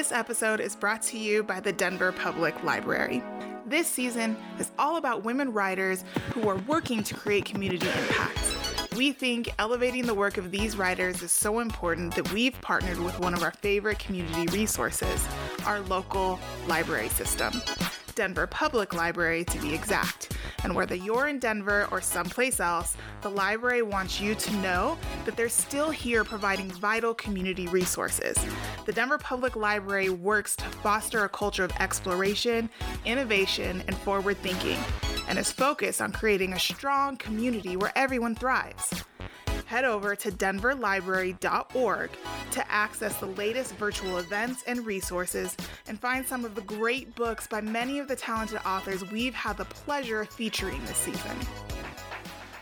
This episode is brought to you by the Denver Public Library. This season is all about women writers who are working to create community impact. We think elevating the work of these writers is so important that we've partnered with one of our favorite community resources, our local library system. Denver Public Library to be exact. And whether you're in Denver or someplace else, the library wants you to know that they're still here providing vital community resources. The Denver Public Library works to foster a culture of exploration, innovation, and forward thinking, and is focused on creating a strong community where everyone thrives head over to denverlibrary.org to access the latest virtual events and resources and find some of the great books by many of the talented authors we've had the pleasure of featuring this season.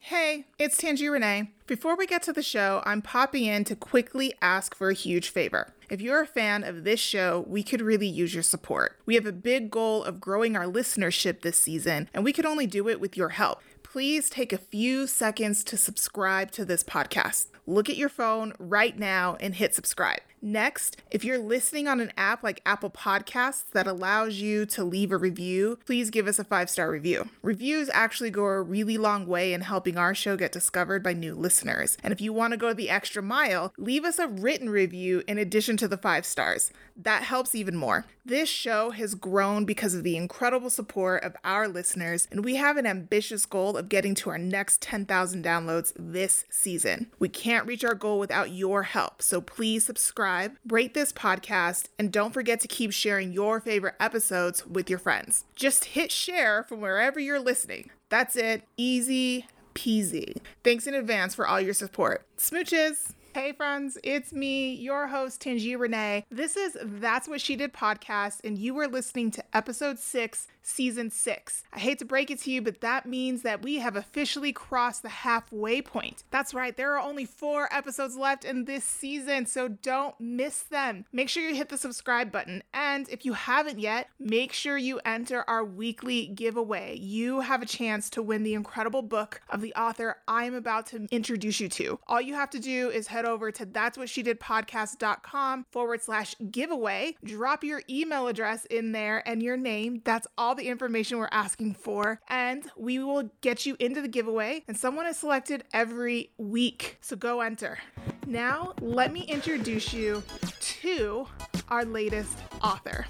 Hey, it's Tangi Renee. Before we get to the show, I'm popping in to quickly ask for a huge favor. If you're a fan of this show, we could really use your support. We have a big goal of growing our listenership this season, and we could only do it with your help please take a few seconds to subscribe to this podcast. Look at your phone right now and hit subscribe. Next, if you're listening on an app like Apple Podcasts that allows you to leave a review, please give us a five star review. Reviews actually go a really long way in helping our show get discovered by new listeners. And if you want to go the extra mile, leave us a written review in addition to the five stars. That helps even more. This show has grown because of the incredible support of our listeners, and we have an ambitious goal of getting to our next 10,000 downloads this season. We can't reach our goal without your help, so please subscribe subscribe, rate this podcast, and don't forget to keep sharing your favorite episodes with your friends. Just hit share from wherever you're listening. That's it. Easy peasy. Thanks in advance for all your support. Smooches! Hey friends, it's me, your host Tangi Renee. This is That's What She Did podcast, and you are listening to episode six, season six. I hate to break it to you, but that means that we have officially crossed the halfway point. That's right, there are only four episodes left in this season, so don't miss them. Make sure you hit the subscribe button, and if you haven't yet, make sure you enter our weekly giveaway. You have a chance to win the incredible book of the author I'm about to introduce you to. All you have to do is head over to that's what she did podcast.com forward slash giveaway. Drop your email address in there and your name. That's all the information we're asking for. And we will get you into the giveaway. And someone is selected every week. So go enter. Now, let me introduce you to our latest author,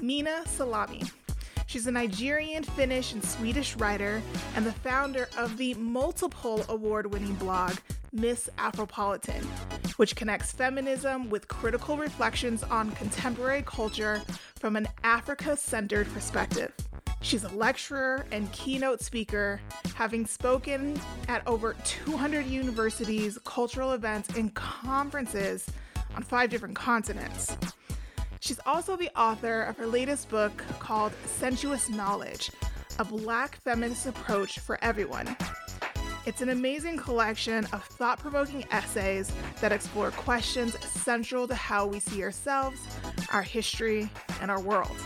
Minna Salami. She's a Nigerian, Finnish, and Swedish writer and the founder of the multiple award winning blog Miss Afropolitan, which connects feminism with critical reflections on contemporary culture from an Africa centered perspective. She's a lecturer and keynote speaker, having spoken at over 200 universities, cultural events, and conferences on five different continents. She's also the author of her latest book called Sensuous Knowledge A Black Feminist Approach for Everyone. It's an amazing collection of thought provoking essays that explore questions central to how we see ourselves, our history, and our world.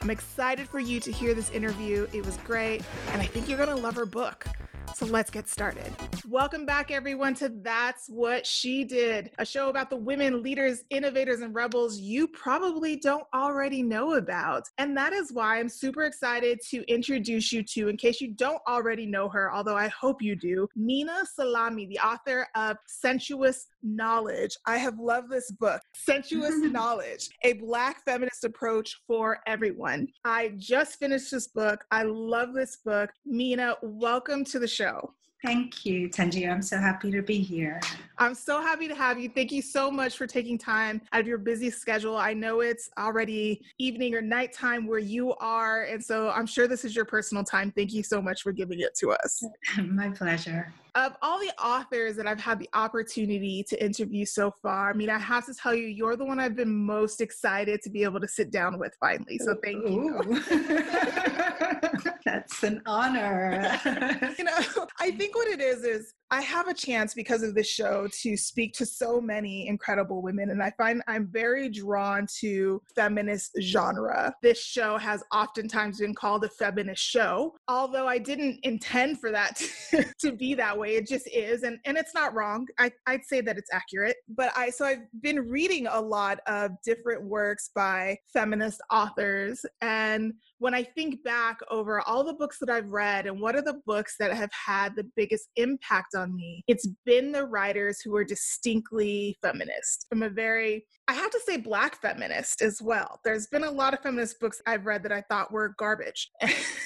I'm excited for you to hear this interview. It was great, and I think you're going to love her book. So let's get started. Welcome back, everyone, to That's What She Did, a show about the women leaders, innovators, and rebels you probably don't already know about. And that is why I'm super excited to introduce you to, in case you don't already know her, although I hope you do, Minna Salami, the author of Sensuous Knowledge. I have loved this book, Sensuous Knowledge, a Black feminist approach for everyone. I just finished this book. I love this book. Minna, welcome to the show. Thank you, Tangi. I'm so happy to be here. I'm so happy to have you. Thank you so much for taking time out of your busy schedule. I know it's already evening or nighttime where you are, and so I'm sure this is your personal time. Thank you so much for giving it to us. My pleasure. Of all the authors that I've had the opportunity to interview so far, I mean, I have to tell you, you're the one I've been most excited to be able to sit down with finally. So thank you. That's an honor. you know, I think what it is is I have a chance because of this show to speak to so many incredible women, and I find I'm very drawn to feminist genre. This show has oftentimes been called a feminist show, although I didn't intend for that to, to be that way. It just is, and, and it's not wrong. I, I'd say that it's accurate. But I so I've been reading a lot of different works by feminist authors and when I think back over all the books that I've read and what are the books that have had the biggest impact on me, it's been the writers who are distinctly feminist. I'm a very I have to say black feminist as well. There's been a lot of feminist books I've read that I thought were garbage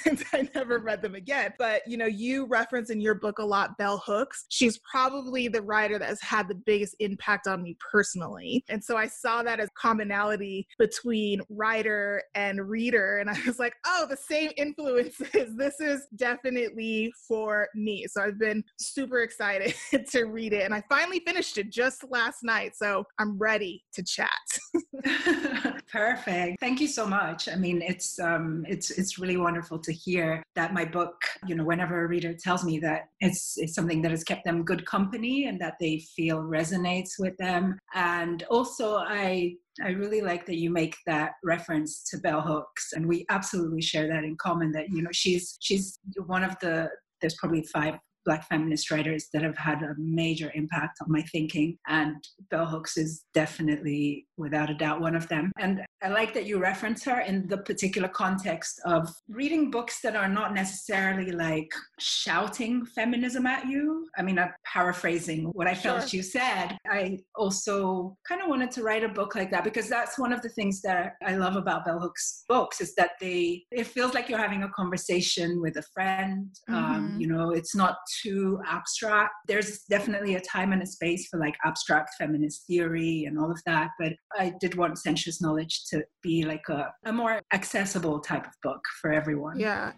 and I never read them again. But you know, you reference in your book a lot Bell Hooks. She's probably the writer that has had the biggest impact on me personally. And so I saw that as commonality between writer and reader and I was like, "Oh, the same influences. This is definitely for me." So I've been super excited to read it and I finally finished it just last night. So I'm ready to chat. Perfect. Thank you so much. I mean, it's um, it's it's really wonderful to hear that my book. You know, whenever a reader tells me that it's it's something that has kept them good company and that they feel resonates with them, and also I I really like that you make that reference to Bell Hooks, and we absolutely share that in common. That you know she's she's one of the there's probably five Black feminist writers that have had a major impact on my thinking. And Bell Hooks is definitely, without a doubt, one of them. And I like that you reference her in the particular context of reading books that are not necessarily like shouting feminism at you. I mean, I'm paraphrasing what I felt sure. you said. I also kind of wanted to write a book like that because that's one of the things that I love about Bell Hooks books is that they, it feels like you're having a conversation with a friend. Um, mm-hmm. Um, you know, it's not too abstract. There's definitely a time and a space for like abstract feminist theory and all of that, but I did want Sensuous Knowledge to be like a, a more accessible type of book for everyone. Yeah.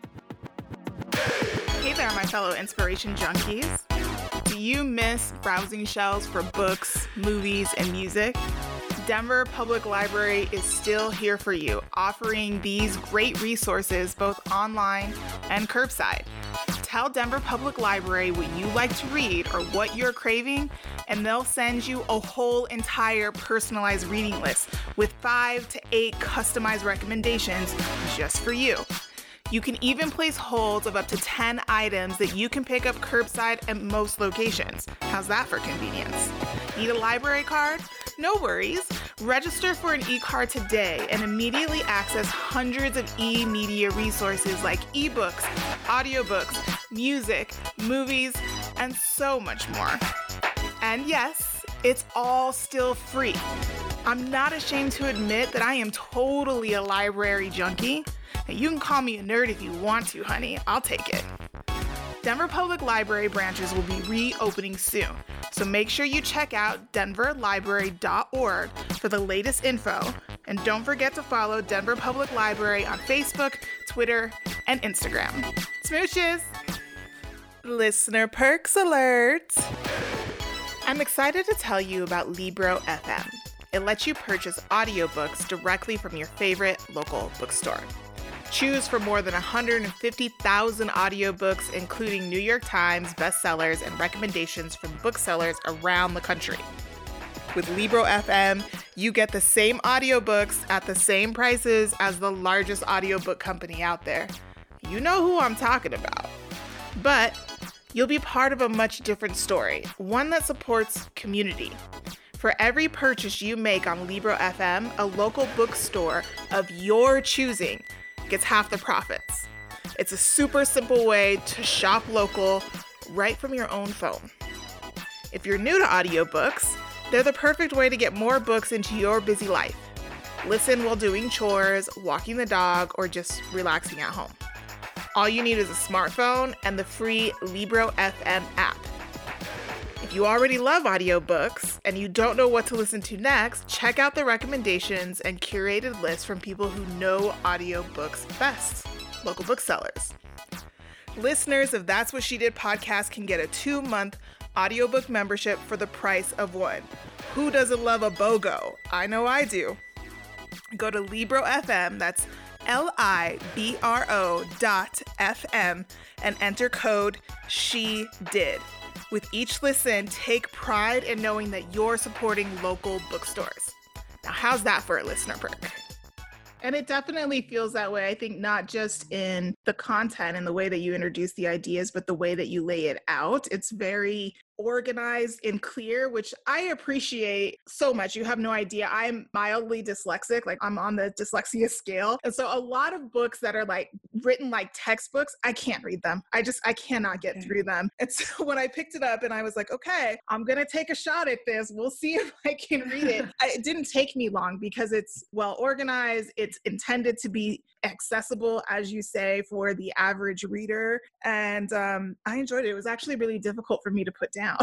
Hey there, my fellow inspiration junkies. Do you miss browsing shelves for books, movies, and music? Denver Public Library is still here for you, offering these great resources both online and curbside. Tell Denver Public Library what you like to read or what you're craving, and they'll send you a whole entire personalized reading list with five to eight customized recommendations just for you. You can even place holds of up to 10 items that you can pick up curbside at most locations. How's that for convenience? Need a library card? No worries. Register for an e-card today and immediately access hundreds of e-media resources like ebooks, audiobooks, music, movies, and so much more. And yes, it's all still free. I'm not ashamed to admit that I am totally a library junkie. You can call me a nerd if you want to, honey. I'll take it. Denver Public Library branches will be reopening soon, so make sure you check out denverlibrary.org for the latest info. And don't forget to follow Denver Public Library on Facebook, Twitter, and Instagram. Smooches! Listener perks alert! I'm excited to tell you about Libro FM. It lets you purchase audiobooks directly from your favorite local bookstore. Choose from more than 150,000 audiobooks, including New York Times bestsellers and recommendations from booksellers around the country. With Libro FM, you get the same audiobooks at the same prices as the largest audiobook company out there. You know who I'm talking about. But you'll be part of a much different story, one that supports community. For every purchase you make on Libro FM, a local bookstore of your choosing gets half the profits. It's a super simple way to shop local right from your own phone. If you're new to audiobooks, they're the perfect way to get more books into your busy life. Listen while doing chores, walking the dog, or just relaxing at home. All you need is a smartphone and the free Libro FM app. If you already love audiobooks and you don't know what to listen to next, check out the recommendations and curated lists from people who know audiobooks best local booksellers. Listeners of That's What She Did podcast can get a two month audiobook membership for the price of one. Who doesn't love a BOGO? I know I do. Go to Libro.fm, that's L I B R O dot FM, and enter code SHE DID. With each listen, take pride in knowing that you're supporting local bookstores. Now, how's that for a listener perk? And it definitely feels that way. I think not just in the content and the way that you introduce the ideas, but the way that you lay it out. It's very organized and clear, which I appreciate so much. You have no idea. I'm mildly dyslexic, like I'm on the dyslexia scale. And so a lot of books that are like written like textbooks, I can't read them. I just, I cannot get through them. And so when I picked it up and I was like, okay, I'm going to take a shot at this. We'll see if I can read it. it didn't take me long because it's well organized. It's intended to be accessible, as you say, for the average reader. And um, I enjoyed it. It was actually really difficult for me to put down.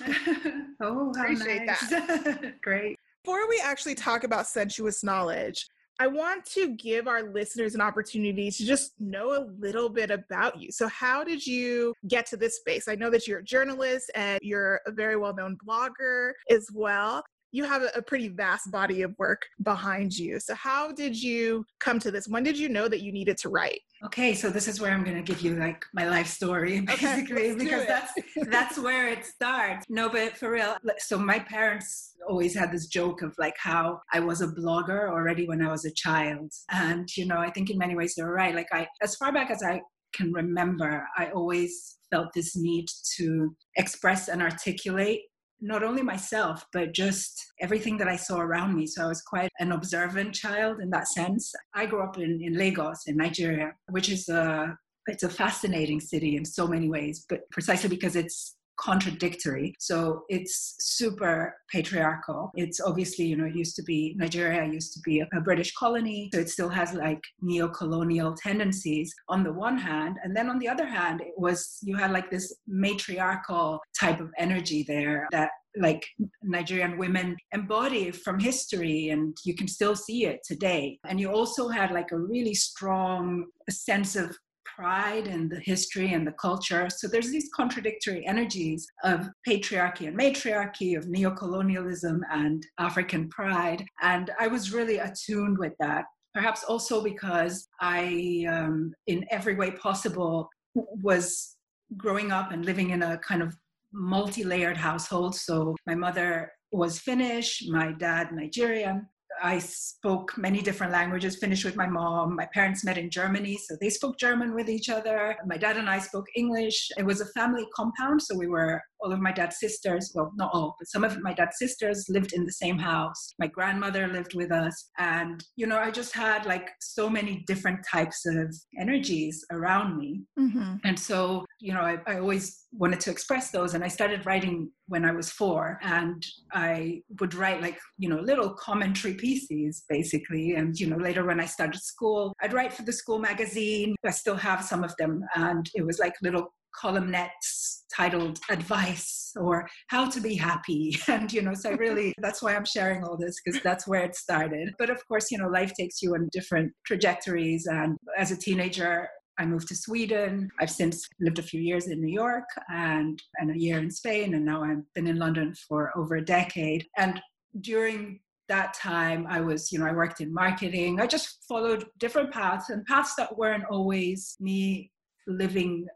oh, appreciate nice. that. Great. Before we actually talk about sensuous knowledge, I want to give our listeners an opportunity to just know a little bit about you. So, how did you get to this space? I know that you're a journalist and you're a very well known blogger as well you have a, pretty vast body of work behind you. So, how did you come to this? When did you know that you needed to write? Okay, so this is where I'm going to give you like my life story, basically, okay, because that's that's where it starts. No, but for real. So my parents always had this joke of like how I was a blogger already when I was a child, and you know, I think in many ways they're right. Like I, as far back as I can remember, I always felt this need to express and articulate not only myself, but just everything that I saw around me. So I was quite an observant child in that sense. I grew up in, in Lagos, in Nigeria, which is a it's a fascinating city in so many ways, but precisely because it's contradictory. So it's super patriarchal. It's obviously, you know, it used to be Nigeria used to be a, a, British colony, so it still has like neo-colonial tendencies on the one hand, and then on the other hand, it was you had like this matriarchal type of energy there that like Nigerian women embody from history, and you can still see it today. And you also had like a really strong sense of pride and the history and the culture. So there's these contradictory energies of patriarchy and matriarchy, of neocolonialism and African pride. And I was really attuned with that. Perhaps also because I, um, in every way possible, was growing up and living in a kind of multi layered household. So my mother was Finnish, my dad Nigerian, I spoke many different languages, Finnish with my mom. My parents met in Germany, so they spoke German with each other. My dad and I spoke English. It was a family compound, so we were all of my dad's sisters, well, not all, but some of my dad's sisters lived in the same house. My grandmother lived with us. And, you know, I just had like so many different types of energies around me. Mm-hmm. And so, you know, I, I always wanted to express those. And I started writing when I was four. And I would write like, you know, little commentary pieces basically. And, you know, later when I started school, I'd write for the school magazine. I still have some of them. And it was like little columnettes titled advice or how to be happy and you know so really that's why i'm sharing all this because that's where it started but of course you know life takes you on different trajectories and as a teenager I moved to Sweden. I've since lived a few years in New York and, and a year in Spain, and now I've been in London for over a decade. And during that time, I was, you know, I worked in marketing. I just followed different paths and paths that weren't always me living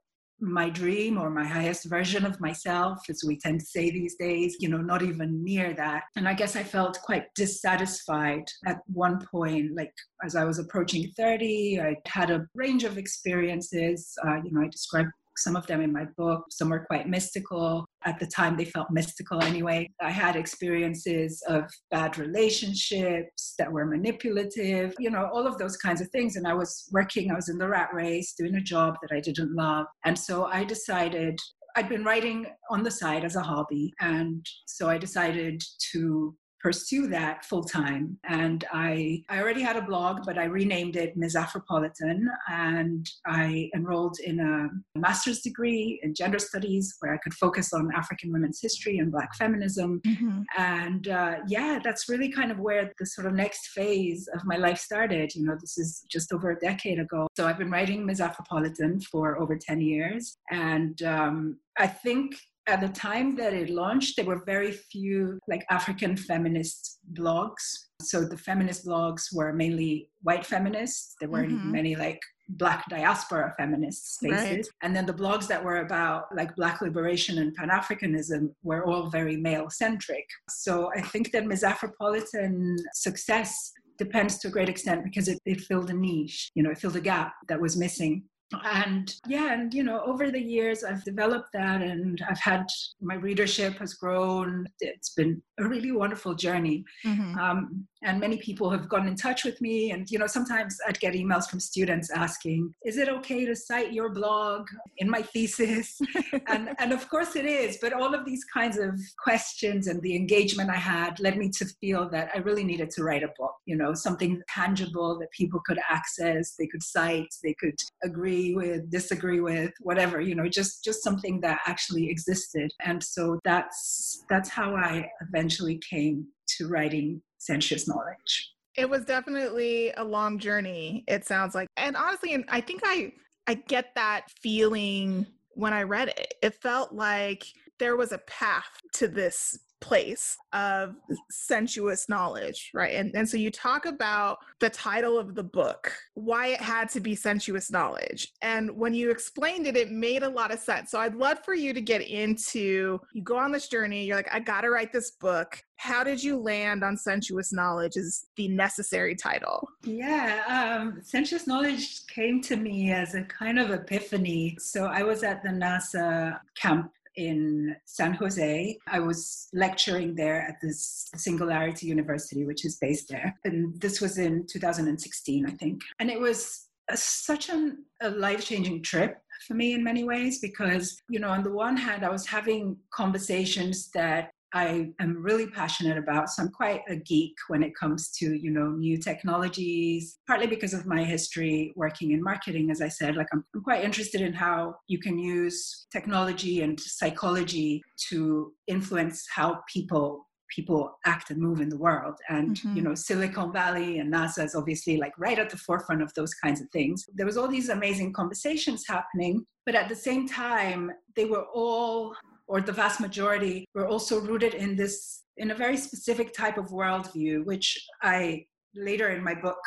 my dream or my highest version of myself, as we tend to say these days, you know, not even near that. And I guess I felt quite dissatisfied at one point, like as I was approaching 30, I had a range of experiences. Uh, you know, I described some of them in my book. Some were quite mystical. At the time, they felt mystical anyway. I had experiences of bad relationships that were manipulative, you know, all of those kinds of things. And I was working, I was in the rat race, doing a job that I didn't love. And so I decided I'd been writing on the side as a hobby. And so I decided to pursue that full time. And I, I already had a blog, but I renamed it Ms. Afropolitan. And I enrolled in a master's degree in gender studies where I could focus on African women's history and Black feminism. Mm-hmm. And uh, yeah, that's really kind of where the sort of next phase of my life started. You know, this is just over a decade ago. So I've been writing Ms. Afropolitan for over 10 years. And um, I think at the time that it launched, there were very few like African feminist blogs. So the feminist blogs were mainly white feminists. There weren't mm-hmm. many like black diaspora feminist spaces right. and then the blogs that were about like black liberation and pan-africanism were all very male centric so i think that ms afropolitan success depends to a great extent because it, it filled a niche you know it filled a gap that was missing and yeah and you know over the years i've developed that and i've had my readership has grown it's been a really wonderful journey mm-hmm. um, and many people have gotten in touch with me. And you know sometimes i'd get emails from students asking is it okay to cite your blog in my thesis? And and of course it is but all of these kinds of questions and the engagement i had led me to feel that i really needed to write a book you know something tangible that people could access they could cite they could agree with disagree with whatever you know just just something that actually existed. And so that's that's how i eventually came to writing sensuous knowledge. It was definitely a long journey, it sounds like. And honestly, and I think I I get that feeling when I read it. It felt like there was a path to this place of sensuous knowledge, right? And, and so you talk about the title of the book, why it had to be sensuous knowledge. And when you explained it, it made a lot of sense. So I'd love for you to get into you go on this journey, you're like, I got to write this book. How did you land on sensuous knowledge as the necessary title? Yeah, um, sensuous knowledge came to me as a kind of epiphany. So I was at the NASA camp in San Jose. I was lecturing there at this Singularity University, which is based there. And this was in 2016, I think. And it was a, such an, a life changing trip for me in many ways because, you know, on the one hand, I was having conversations that I am really passionate about. So I'm quite a geek when it comes to, you know, new technologies, partly because of my history working in marketing, as I said. Like I'm, I'm quite interested in how you can use technology and psychology to influence how people people act and move in the world and mm-hmm. you know silicon valley and nasa is obviously like right at the forefront of those kinds of things there was all these amazing conversations happening but at the same time they were all or the vast majority, were also rooted in this, in a very specific type of worldview, which I later in my book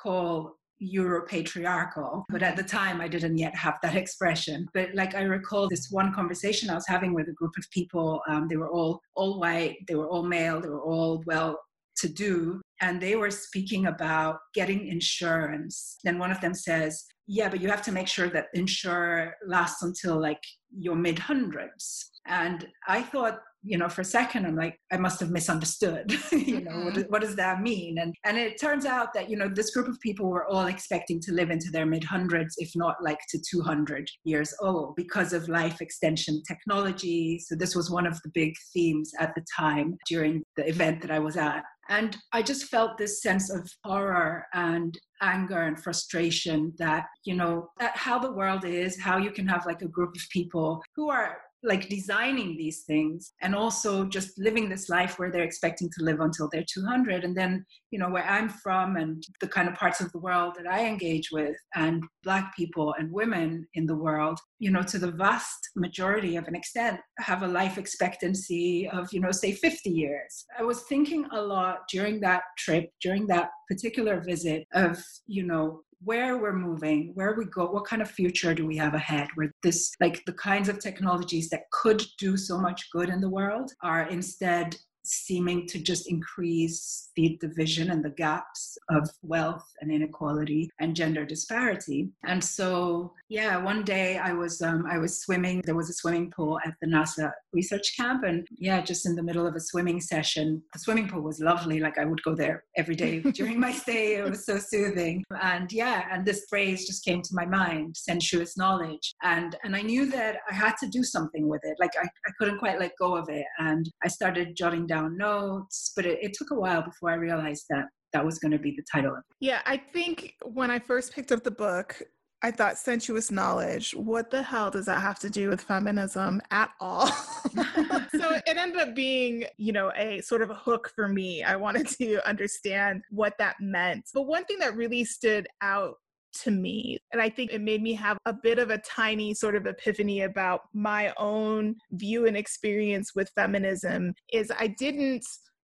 call Europatriarchal, but at the time I didn't yet have that expression. But like I recall this one conversation I was having with a group of people. Um, they were all all white, they were all male, they were all well to do, and they were speaking about getting insurance. Then one of them says, "Yeah, but you have to make sure that insurer lasts until like your mid hundreds." And I thought, you know, for a second, I'm like, I must have misunderstood. you know, mm-hmm. what, what, does that mean? And and it turns out that you know this group of people were all expecting to live into their mid hundreds, if not like to 200 years old, because of life extension technology. So this was one of the big themes at the time during the event that I was at. And I just felt this sense of horror and anger and frustration that, you know, that how the world is, how you can have like a group of people who are like designing these things and also just living this life where they're expecting to live until they're 200 and then you know where i'm from and the kind of parts of the world that i engage with and black people and women in the world you know to the vast majority of an extent have a life expectancy of you know say 50 years. I was thinking a lot during that trip during that particular visit of you know where we're moving, where we go, what kind of future do we have ahead where this, like the kinds of technologies that could do so much good in the world are instead seeming to just increase the division and the gaps of wealth and inequality and gender disparity. And so, yeah, one day I was um, I was swimming. There was a swimming pool at the NASA research camp, and yeah, just in the middle of a swimming session, the swimming pool was lovely. Like I would go there every day during my stay. It was so soothing. And yeah, and this phrase just came to my mind: sensuous knowledge. And and I knew that I had to do something with it. Like I, I couldn't quite let go of it. And I started jotting down notes, but it, it took a while before I realized that that was going to be the title. Yeah, I think when I first picked up the book, I thought sensuous knowledge. What the hell does that have to do with feminism at all? so it ended up being, you know, a sort of a hook for me. I wanted to understand what that meant. But one thing that really stood out to me. And I think it made me have a bit of a tiny sort of epiphany about my own view and experience with feminism is I didn't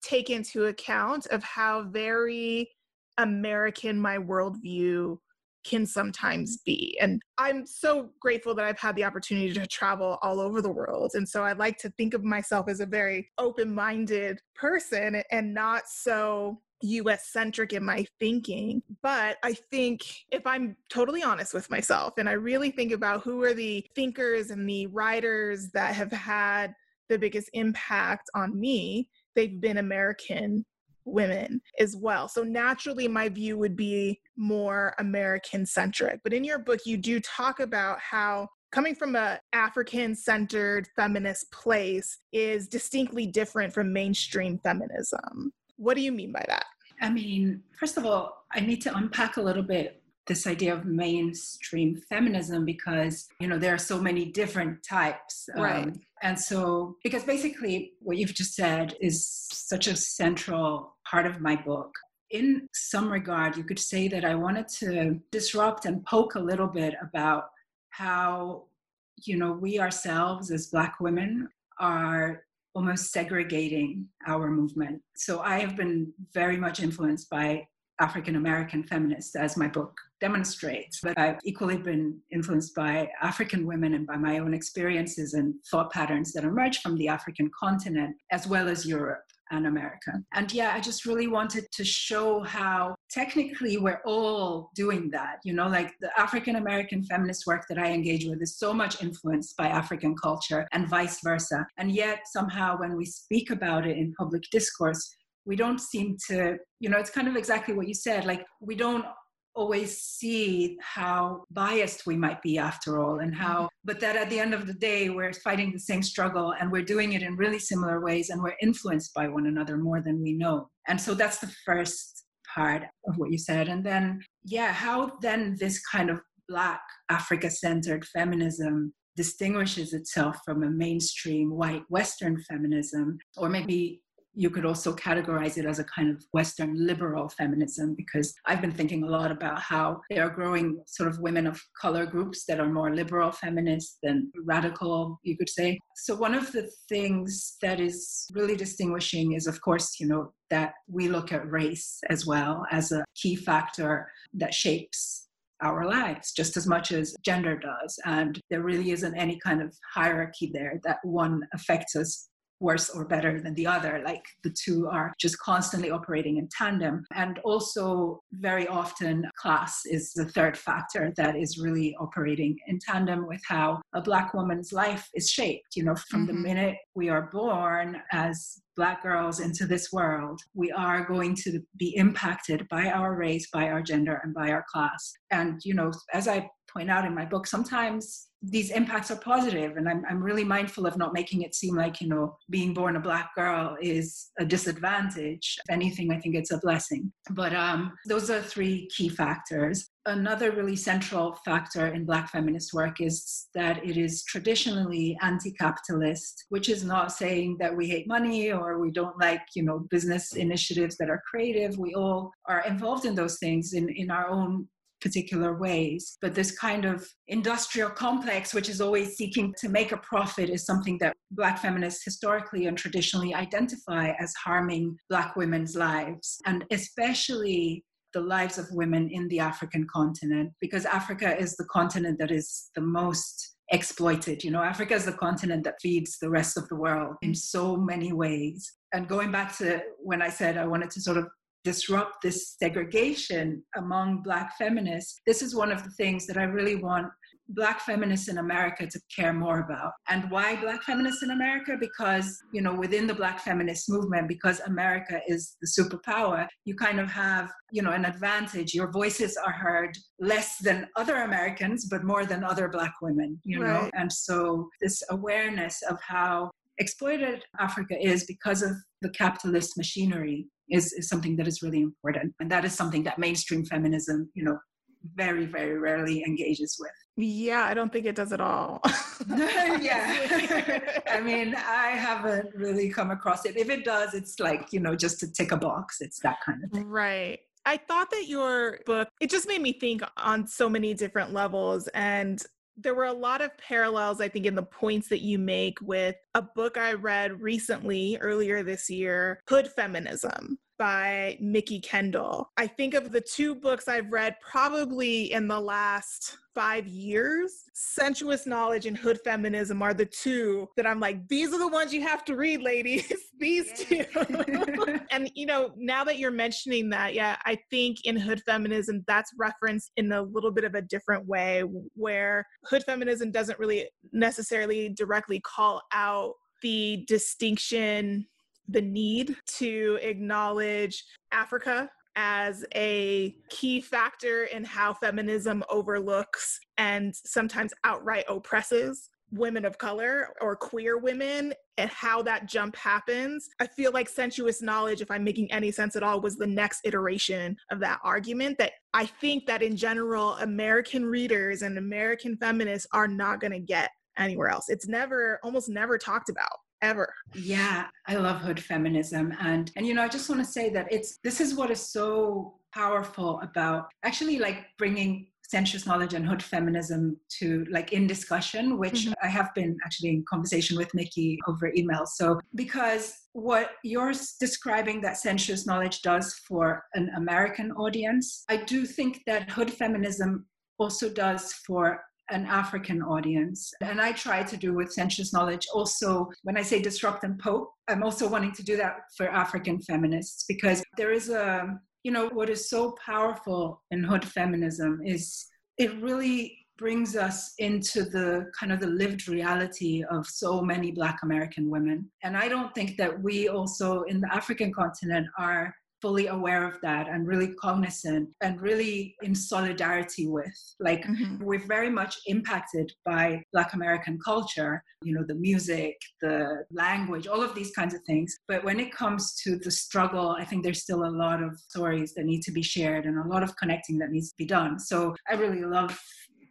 take into account of how very American my worldview can sometimes be. And I'm so grateful that I've had the opportunity to travel all over the world. And so I like to think of myself as a very open minded person and not so US centric in my thinking. But I think if I'm totally honest with myself and I really think about who are the thinkers and the writers that have had the biggest impact on me, they've been American women as well. So naturally, my view would be more American centric. But in your book, you do talk about how coming from a african centered feminist place is distinctly different from mainstream feminism what do you mean by that? I mean first of all i need to unpack a little bit this idea of mainstream feminism because you know there are so many different types right. um, and so because basically what you've just said is such a central part of my book. In some regard you could say that i wanted to disrupt and poke a little bit about how you know we ourselves as black women are almost segregating our movement so i have been very much influenced by African American feminists, as my book demonstrates. But I've equally been influenced by African women and by my own experiences and thought patterns that emerge from the African continent, as well as Europe and America. And yeah, I just really wanted to show how technically we're all doing that. You know, like the African American feminist work that I engage with is so much influenced by African culture and vice versa. And yet, somehow, when we speak about it in public discourse, we don't seem to, you know, it's kind of exactly what you said. Like, we don't always see how biased we might be after all and how mm-hmm. but that at the end of the day we're fighting the same struggle and we're doing it in really similar ways and we're influenced by one another more than we know and so that's the first part of what you said and then yeah how then this kind of black africa centered feminism distinguishes itself from a mainstream white western feminism or maybe you could also categorize it as a kind of Western liberal feminism because I've been thinking a lot about how there are growing sort of women of color groups that are more liberal feminists than radical, you could say. So, one of the things that is really distinguishing is, of course, you know, that we look at race as well as a key factor that shapes our lives just as much as gender does. And there really isn't any kind of hierarchy there that one affects us worse or better than the other. Like the two are just constantly operating in tandem. And also, very often, class is the third factor that is really operating in tandem with how a Black woman's life is shaped. You know, from mm-hmm. the minute we are born as Black girls into this world, we are going to be impacted by our race, by our gender, and by our class. And, you know, as I point out in my book, sometimes these impacts are positive and I'm, I'm really mindful of not making it seem like you know being born a black girl is a disadvantage. If anything i think it's a blessing. But um, those are three key factors. Another really central factor in black feminist work is that it is traditionally anti-capitalist which is not saying that we hate money or we don't like you know business initiatives that are creative. We all are involved in those things in, in our own particular ways. But this kind of industrial complex, which is always seeking to make a profit, is something that Black feminists historically and traditionally identify as harming Black women's lives, and especially the lives of women in the African continent, because Africa is the continent that is the most exploited. You know, Africa is the continent that feeds the rest of the world in so many ways. And going back to when I said I wanted to sort of disrupt this segregation among Black feminists, this is one of the things that I really want Black feminists in America to care more about. And why Black feminists in America? Because, you know, within the Black feminist movement, because America is the superpower, you kind of have, you know, an advantage. Your voices are heard less than other Americans, but more than other Black women, you right. know? And so this awareness of how exploited Africa is because of the capitalist machinery is, is something that is really important. And that is something that mainstream feminism, you know, very, very rarely engages with. Yeah, I don't think it does at all. yeah. I mean, I haven't really come across it. If it does, it's like, you know, just to tick a box. It's that kind of thing. Right. I thought that your book, it just made me think on so many different levels. And there were a lot of parallels, I think, in the points that you make with a book I read recently, earlier this year, Hood Feminism. By Mikki Kendall. I think of the two books I've read probably in the last five years. Sensuous Knowledge and Hood Feminism are the two that I'm like, these are the ones you have to read, ladies. these two. and, you know, now that you're mentioning that, yeah, I think in Hood Feminism, that's referenced in a little bit of a different way where Hood Feminism doesn't really necessarily directly call out the distinction the need to acknowledge Africa as a key factor in how feminism overlooks and sometimes outright oppresses women of color or queer women and how that jump happens. I feel like sensuous knowledge, if I'm making any sense at all, was the next iteration of that argument that I think that in general, American readers and American feminists are not going to get anywhere else. It's never, almost never talked about ever. Yeah, I love hood feminism and and you know I just want to say that it's this is what is so powerful about actually like bringing sensuous knowledge and hood feminism to like in discussion which mm-hmm. i have been actually in conversation with nikki over email so because what you're describing that sensuous knowledge does for an american audience i do think that hood feminism also does for an African audience. And I try to do with sensuous knowledge also, when I say disrupt and poke, I'm also wanting to do that for African feminists because there is a, you know, what is so powerful in hood feminism is it really brings us into the kind of the lived reality of so many black american women and i don't think that we also in the african continent are fully aware of that and really cognizant and really in solidarity with. Like, mm-hmm. we're very much impacted by Black American culture, you know, the music, the language, all of these kinds of things. But when it comes to the struggle, I think there's still a lot of stories that need to be shared and a lot of connecting that needs to be done. So I really love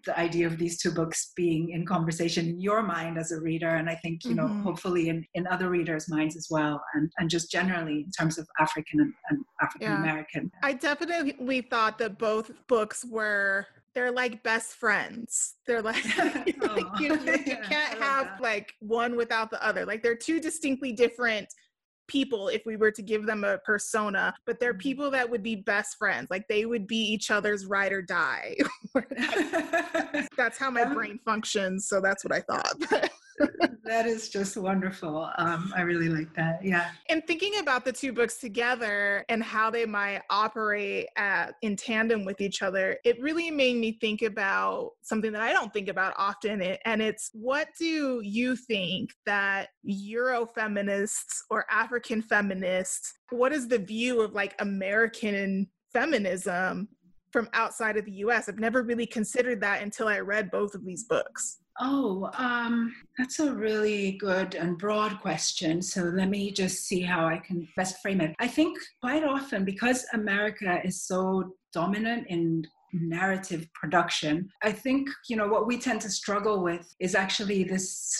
the idea of these two books being in conversation in your mind as a reader and i think you know mm-hmm. hopefully in, in other readers minds as well and, and just generally in terms of african and, and african american yeah. i definitely thought that both books were they're like best friends. They're like, oh, you, you, yeah, can't have that. like one without the other. Like they're two distinctly different people if we were to give them a persona, but they're mm-hmm. people that would be best friends. Like they would be each other's ride or die. that's how my brain functions. So that's what I thought. that is just wonderful. Um, I really like that. Yeah. And thinking about the two books together and how they might operate at, in tandem with each other, it really made me think about something that I don't think about often. And it's what do you think that Euro feminists or African feminists, what is the view of like American feminism from outside of the US? I've never really considered that until I read both of these books. Oh, um, that's a really good and broad question. So let me just see how I can best frame it. I think quite often, because America is so dominant in narrative production, I think you know what we tend to struggle with is actually this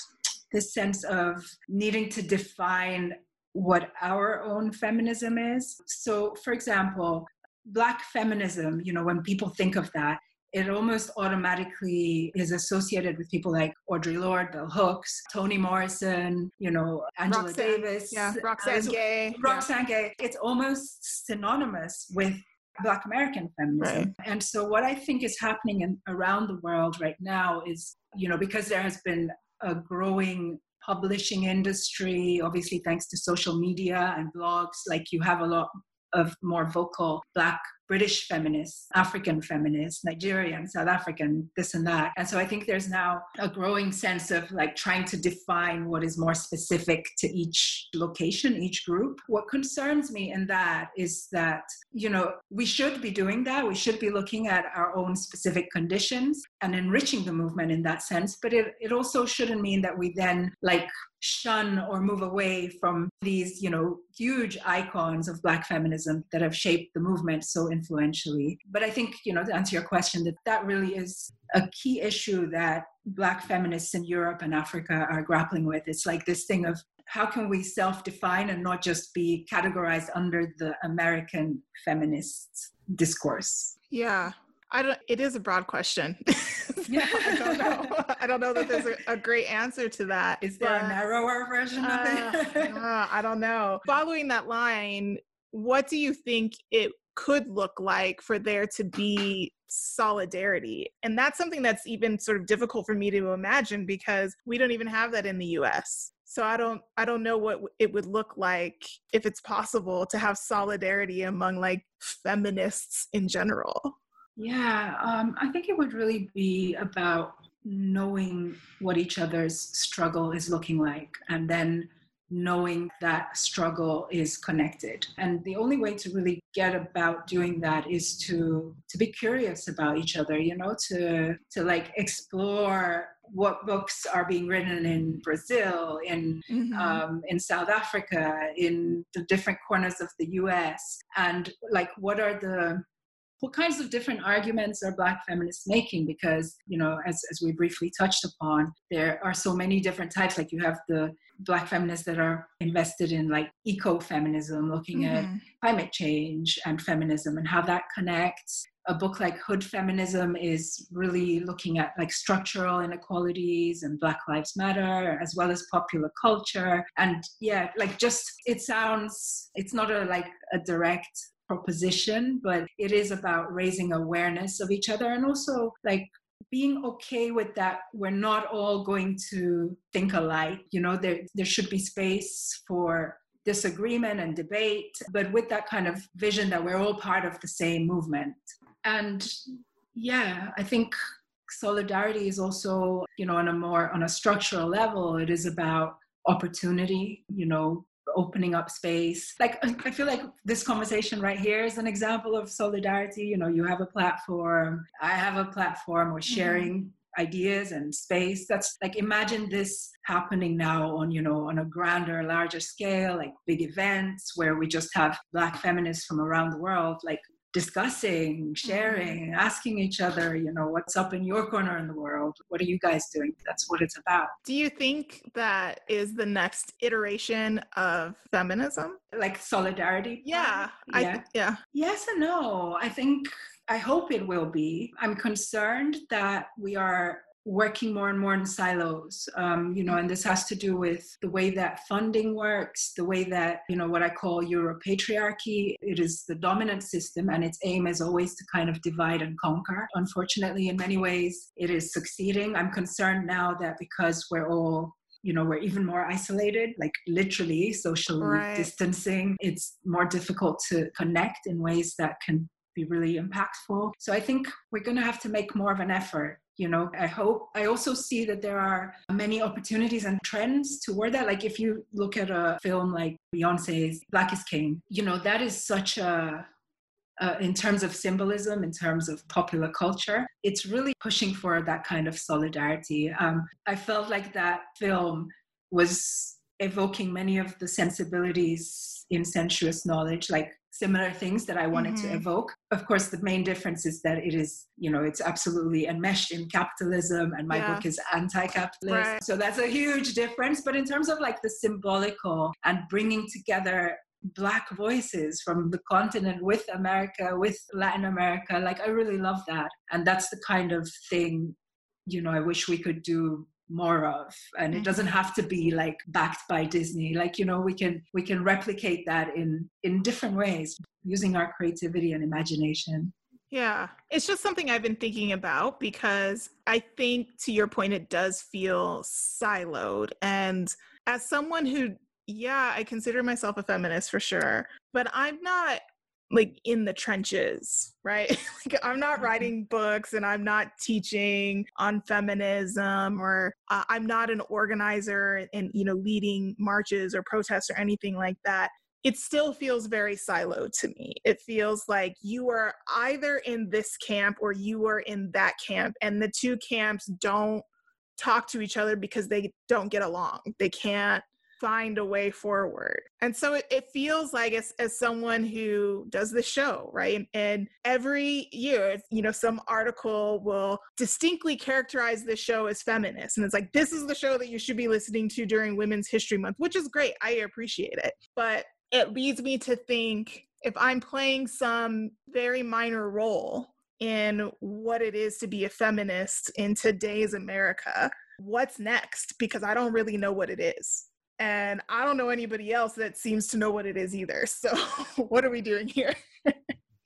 this sense of needing to define what our own feminism is. So, for example, Black feminism, you know, when people think of that, it almost automatically is associated with people like Audre Lorde, Bell Hooks, Toni Morrison, you know, Angela Roxane, Davis, yeah, Roxane uh, Gay, Roxane yeah. Gay. It's almost synonymous with Black American feminism. Right. And so, what I think is happening in, around the world right now is, you know, because there has been a growing publishing industry, obviously thanks to social media and blogs, like you have a lot of more vocal Black British feminists, African feminists, Nigerian, South African, this and that. And so I think there's now a growing sense of like trying to define what is more specific to each location, each group. What concerns me in that is that, you know, we should be doing that. We should be looking at our own specific conditions and enriching the movement in that sense. But it, it also shouldn't mean that we then like shun or move away from these you know huge icons of black feminism that have shaped the movement so influentially but i think you know to answer your question that that really is a key issue that black feminists in europe and africa are grappling with it's like this thing of how can we self-define and not just be categorized under the american feminist discourse yeah I don't. It is a broad question. yeah, I don't know. I don't know that there's a, a great answer to that. Is there a narrower version of it? uh, I don't know. Following that line, what do you think it could look like for there to be solidarity? And that's something that's even sort of difficult for me to imagine because we don't even have that in the US. So I don't I don't know what it would look like if it's possible to have solidarity among like feminists in general. Yeah, um, I think it would really be about knowing what each other's struggle is looking like and then knowing that struggle is connected and the only way to really get about doing that is to to be curious about each other you know to to like explore what books are being written in Brazil, in mm-hmm. um, in South Africa, in the different corners of the U.S., and like what are the what kinds of different arguments are black feminists making? Because you know as, as we briefly touched upon there are so many different types. Like you have the black feminists that are invested in like ecofeminism looking mm-hmm. at climate change and feminism and how that connects. A book like hood feminism is really looking at like structural inequalities and black lives matter as well as popular culture. And yeah like just it sounds it's not a like a direct proposition, but it is about raising awareness of each other and also like being okay with that we're not all going to think alike you know there there should be space for disagreement and debate but with that kind of vision that we're all part of the same movement. And yeah i think solidarity is also you know on a more on a structural level it is about opportunity you know opening up space. Like I feel like this conversation right here is an example of solidarity. You know, you have a platform, I have a platform, we're mm-hmm. sharing mm-hmm. ideas and space. That's like imagine this happening now on, you know, on a grander, larger scale, like big events where we just have black feminists from around the world, like discussing, sharing, mm-hmm. asking each other, you know, what's up in your corner in the world? What are you guys doing? That's what it's about. Do you think that is the next iteration of feminism? Like solidarity? Yeah. yeah. Yeah. Yes and no. I think I hope it will be. I'm concerned that we are working more and more in silos um, you know and this has to do with the way that funding works the way that you know what i call europatriarchy it is the dominant system and its aim is always to kind of divide and conquer. Unfortunately in many ways it is succeeding. I'm concerned now that because we're all you know we're even more isolated like literally social right. distancing it's more difficult to connect in ways that can be really impactful. So i think we're going to have to make more of an effort you know i hope i also see that there are many opportunities and trends toward that like if you look at a film like beyonce's black is king you know that is such a uh, in terms of symbolism, in terms of popular culture, it's really pushing for that kind of solidarity. Um, I felt like that film was evoking many of the sensibilities in sensuous knowledge, like similar things that I wanted mm-hmm. to evoke. Of course, the main difference is that it is, you know, it's absolutely enmeshed in capitalism, and my yeah. book is anti-capitalist. Right. So that's a huge difference. But in terms of like the symbolical and bringing together black voices from the continent with America, with Latin America, like I really love that, and that's the kind of thing, you know, I wish we could do more of and it doesn't mm-hmm. have to be like backed by disney. Like you know we can we can replicate that in in different ways using our creativity and imagination. Yeah. It's just something i've been thinking about because i think to your point it does feel siloed. And as someone who yeah i consider myself a feminist for sure but i'm not like in the trenches, right? like I'm not mm-hmm. writing books and I'm not teaching on feminism or uh, I'm not an organizer and you know leading marches or protests or anything like that. It still feels very siloed to me. It feels like you are either in this camp or you are in that camp and the two camps don't talk to each other because they don't get along. They can't find a way forward. And so it, it feels like as, as someone who does the show, right? And every year, you know, some article will distinctly characterize the show as feminist. And it's like, this is the show that you should be listening to during Women's History Month, which is great. I appreciate it. But it leads me to think if I'm playing some very minor role in what it is to be a feminist in today's America, what's next? Because I don't really know what it is. And I don't know anybody else that seems to know what it is either. So, what are we doing here?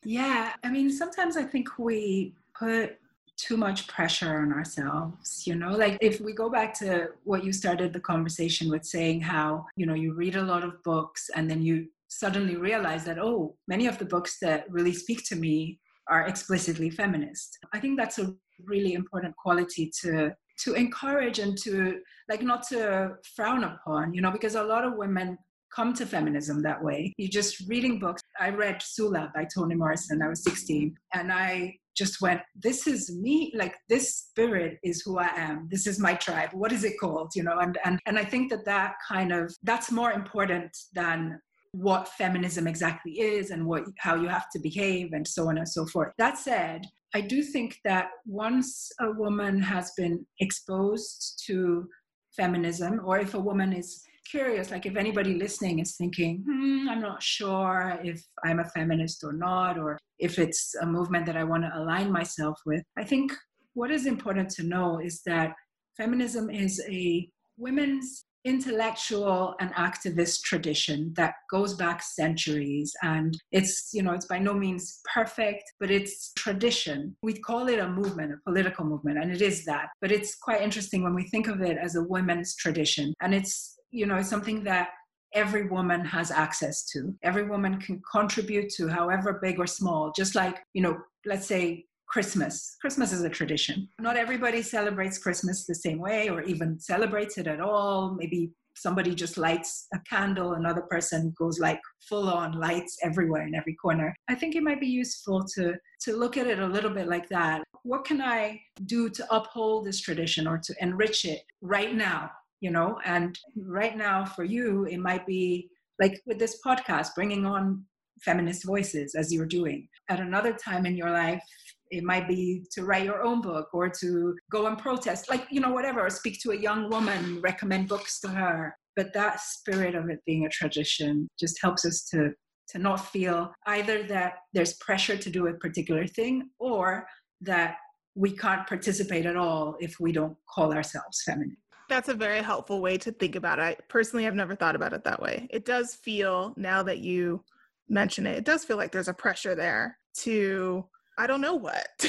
yeah, I mean, sometimes I think we put too much pressure on ourselves you know like if we go back to what you started the conversation with saying how you know you read a lot of books and then you suddenly realize that oh many of the books that really speak to me are explicitly feminist i think that's a really important quality to to encourage and to like not to frown upon you know because a lot of women come to feminism that way. You just reading books. I read sula by toni morrison. I was 16 and i just went this is me. Like this spirit is who i am. This is my tribe. What is it called? You know and and and i think that that kind of that's more important than what feminism exactly is and what how you have to behave and so on and so forth. That said i do think that once a woman has been exposed to feminism or if a woman is curious like if anybody listening is thinking hmm, i'm not sure if i'm a feminist or not or if it's a movement that i want to align myself with i think what is important to know is that feminism is a women's intellectual and activist tradition that goes back centuries. And it's you know it's by no means perfect but it's tradition. We call it a movement a political movement and it is that. But it's quite interesting when we think of it as a women's tradition. And it's you know, something that every woman has access to. Every woman can contribute to, however big or small, just like, you know, let's say Christmas. Christmas is a tradition. Not everybody celebrates Christmas the same way or even celebrates it at all. Maybe somebody just lights a candle, another person goes like full on lights everywhere in every corner. I think it might be useful to to look at it a little bit like that. What can I do to uphold this tradition or to enrich it right now? you know and right now for you it might be like with this podcast bringing on feminist voices as you're doing at another time in your life it might be to write your own book or to go and protest like you know whatever speak to a young woman recommend books to her but that spirit of it being a tradition just helps us to to not feel either that there's pressure to do a particular thing or that we can't participate at all if we don't call ourselves feminine that's a very helpful way to think about it. Personally I personally have never thought about it that way. It does feel now that you mention it, it does feel like there's a pressure there to I don't know what,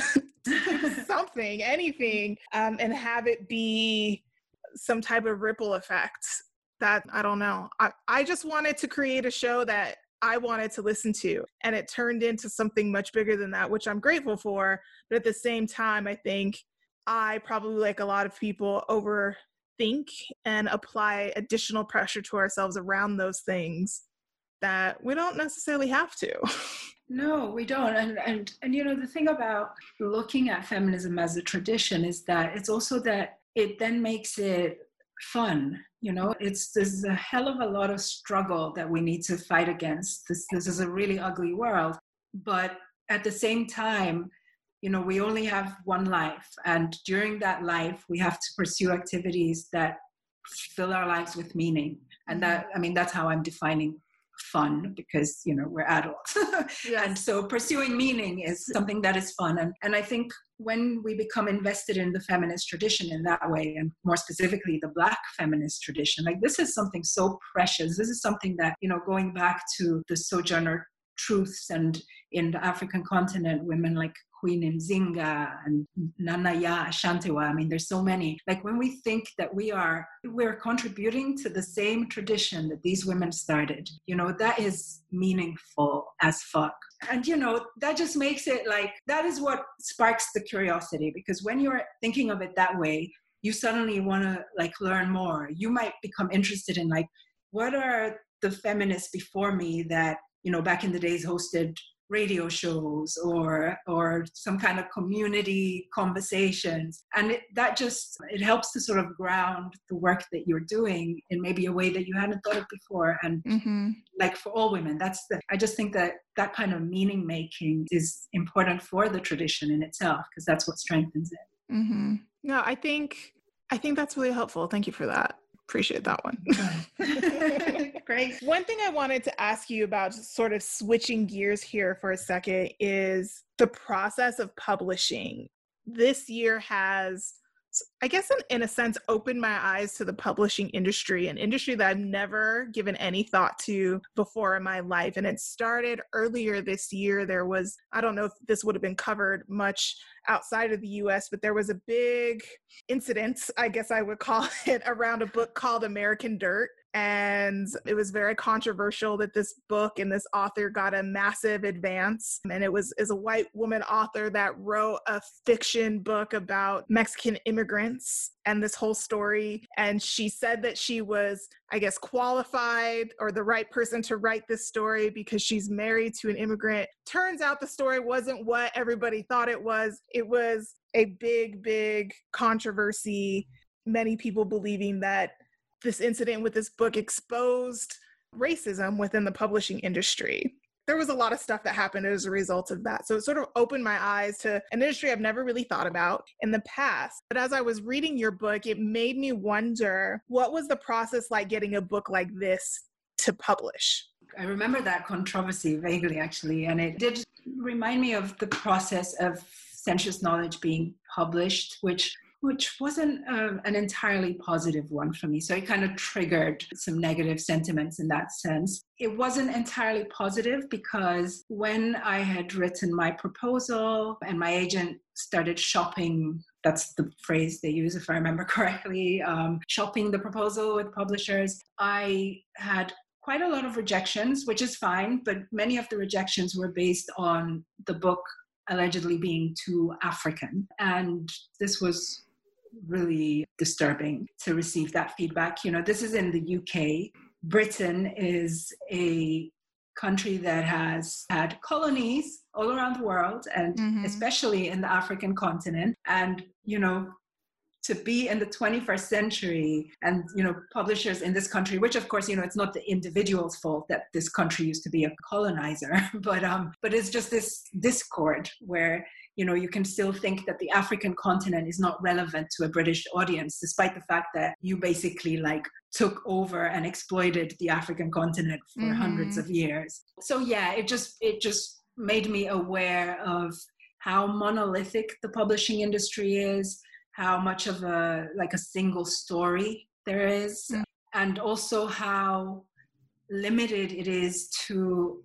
something, anything, um, and have it be some type of ripple effect that I don't know. I, I just wanted to create a show that I wanted to listen to, and it turned into something much bigger than that, which I'm grateful for. But at the same time, I think I probably, like a lot of people, overthink and apply additional pressure to ourselves around those things that we don't necessarily have to. No, we don't. And and and you know the thing about looking at feminism as a tradition is that it's also that it then makes it fun. You know, it's there's a hell of a lot of struggle that we need to fight against. This this is a really ugly world. But at the same time, you know we only have one life and during that life we have to pursue activities that fill our lives with meaning and that i mean that's how i'm defining fun because you know we're adults. Yes. and so pursuing meaning is something that is fun. And, and i think when we become invested in the feminist tradition in that way and more specifically the black feminist tradition like this is something so precious. This is something that you know going back to the sojourner truths and in the african continent women like Queen Nzinga and Nana Yaa Asantewaa. I mean, there's so many. Like when we think that we are, we're contributing to the same tradition that these women started, you know, that is meaningful as fuck. And, you know, that just makes it like, that is what sparks the curiosity because when you're thinking of it that way, you suddenly want to like learn more. You might become interested in like, what are the feminists before me that you know back in the days hosted radio shows or or some kind of community conversations and it, that just it helps to sort of ground the work that you're doing in maybe a way that you hadn't thought of before and mm-hmm. like for all women that's the i just think that that kind of meaning making is important for the tradition in itself because that's what strengthens it mm-hmm. no i think i think that's really helpful thank you for that appreciate that one. Great. One thing I wanted to ask you about, sort of switching gears here for a second, is the process of publishing. This year has I guess in, in a sense opened my eyes to the publishing industry, an industry that I've never given any thought to before in my life. And it started earlier this year. There was, I don't know if this would have been covered much outside of the US, but there was a big incident, I guess I would call it, around a book called American Dirt and it was very controversial that this book and this author got a massive advance. And it was is a white woman author that wrote a fiction book about mexican immigrants and this whole story. And she said that she was i guess qualified or the right person to write this story because she's married to an immigrant. Turns out the story wasn't what everybody thought it was. It was a big big controversy many people believing that this incident with this book exposed racism within the publishing industry. There was a lot of stuff that happened as a result of that. So it sort of opened my eyes to an industry I've never really thought about in the past. But as I was reading your book, it made me wonder what was the process like getting a book like this to publish? I remember that controversy vaguely, actually, and it did remind me of the process of sensuous knowledge being published, which which wasn't uh, an entirely positive one for me. So it kind of triggered some negative sentiments in that sense. It wasn't entirely positive because when I had written my proposal and my agent started shopping that's the phrase they use if i remember correctly um, shopping the proposal with publishers i had quite a lot of rejections which is fine but many of the rejections were based on the book allegedly being too african and this was really disturbing to receive that feedback. You know, this is in the UK. Britain is a country that has had colonies all around the world and mm-hmm. especially in the African continent. And, you know, to be in the 21st century and you know publishers in this country which of course you know it's not the individual's fault that this country used to be a colonizer but um but it's just this discord where you know you can still think that the african continent is not relevant to a british audience despite the fact that you basically like took over and exploited the african continent for mm-hmm. hundreds of years so yeah it just it just made me aware of how monolithic the publishing industry is how much of a like a single story there is, mm-hmm. and also how limited it is to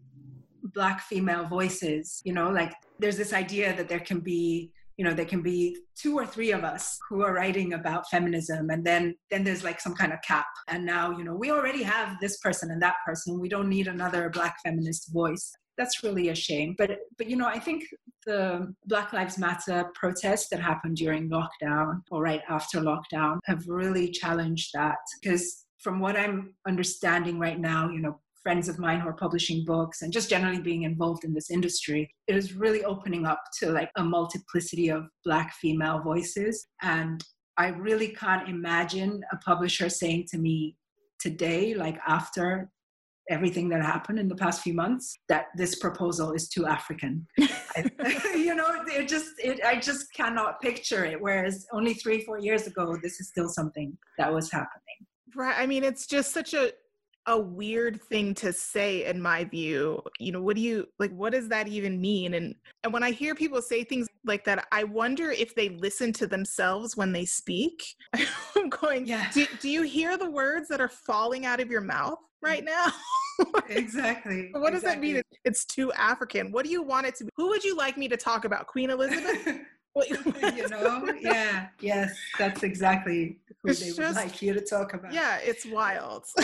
black female voices you know like there's this idea that there can be you know there can be two or three of us who are writing about feminism and then then there's like some kind of cap. And now you know we already have this person and that person. We don't need another black feminist voice. That's really a shame. But but you know i think the black lives matter protests that happened during lockdown or right after lockdown have really challenged that. Because from what i'm understanding right now you know friends of mine who are publishing books and just generally being involved in this industry, it is really opening up to like a multiplicity of Black female voices. And I really can't imagine a publisher saying to me today, like after everything that happened in the past few months that this proposal is too african. You know it just it, i just cannot picture it. Whereas only three four years ago this is still something that was happening. Right. I mean it's just such a a weird thing to say in my view you know what do you like what does that even mean? And and when i hear people say things like that i wonder if they listen to themselves when they speak. I'm going yeah. Do, do you hear the words that are falling out of your mouth right mm. now? Exactly what does exactly. that mean? it's too african. What do you want it to be? Who would you like me to talk about? Queen elizabeth you know? Yeah. Yes that's exactly who it's they just, would like you to talk about. Yeah it's wild.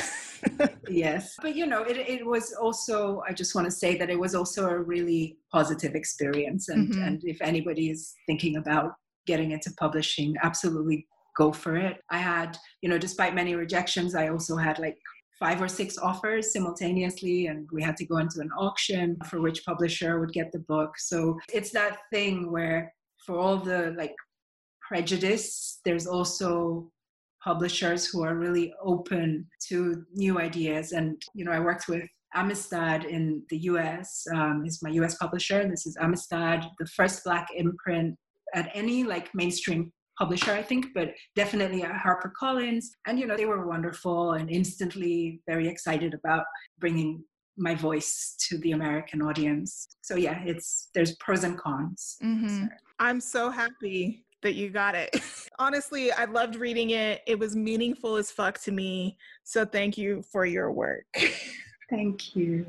Yes. But you know it, it was also i just want to say that it was also a really positive experience and mm-hmm. and if anybody is thinking about getting into publishing absolutely go for it. I had you know despite many rejections i also had like five or six offers simultaneously and we had to go into an auction for which publisher would get the book. So it's that thing where for all the like prejudice, there's also publishers who are really open to new ideas. And, you know, I worked with Amistad in the US, um, is my US publisher. This is Amistad, the first Black imprint at any like mainstream publisher, I think, but definitely at HarperCollins. And, you know, they were wonderful and instantly very excited about bringing my voice to the American audience. So yeah, it's there's pros and cons. Mm-hmm. I'm so happy that you got it. Honestly, I loved reading it. It was meaningful as fuck to me. So thank you for your work. Thank you.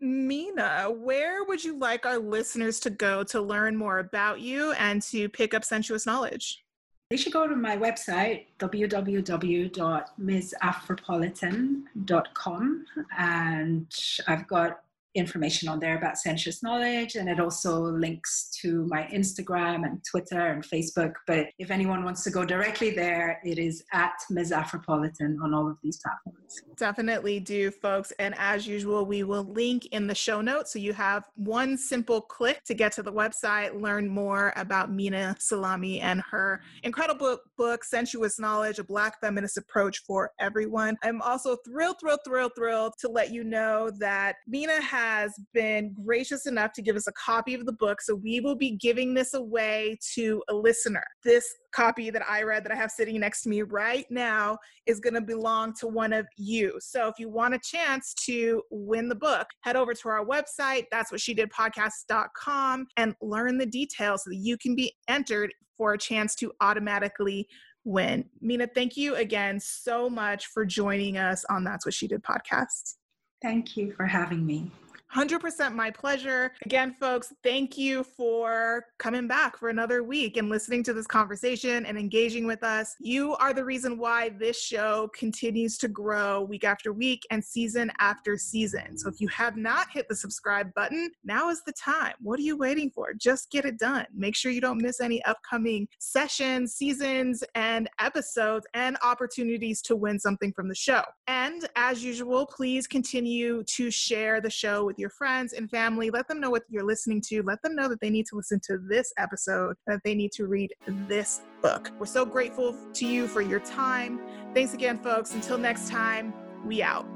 Minna, where would you like our listeners to go to learn more about you and to pick up sensuous knowledge? They should go to my website, www.msafropolitan.com. And I've got information on there about sensuous knowledge and it also links to my instagram and twitter and facebook. But if anyone wants to go directly there it is at ms afropolitan on all of these platforms. Definitely do folks. And as usual we will link in the show notes so you have one simple click to get to the website learn more about Minna Salami and her incredible book sensuous knowledge a black feminist approach for everyone. I'm also thrilled thrilled thrilled thrilled to let you know that Minna has has been gracious enough to give us a copy of the book. So we will be giving this away to a listener. This copy that I read that I have sitting next to me right now is going to belong to one of you. So if you want a chance to win the book, head over to our website, that's what she did podcast.com and learn the details so that you can be entered for a chance to automatically win. Minna, thank you again so much for joining us on That's What She Did podcast. Thank you for having me. 100% my pleasure. Again, folks, thank you for coming back for another week and listening to this conversation and engaging with us. You are the reason why this show continues to grow week after week and season after season. So if you have not hit the subscribe button, now is the time. What are you waiting for? Just get it done. Make sure you don't miss any upcoming sessions, seasons, and episodes and opportunities to win something from the show. And as usual, please continue to share the show with your friends and family. Let them know what you're listening to. Let them know that they need to listen to this episode, that they need to read this book. We're so grateful to you for your time. Thanks again, folks. Until next time, we out.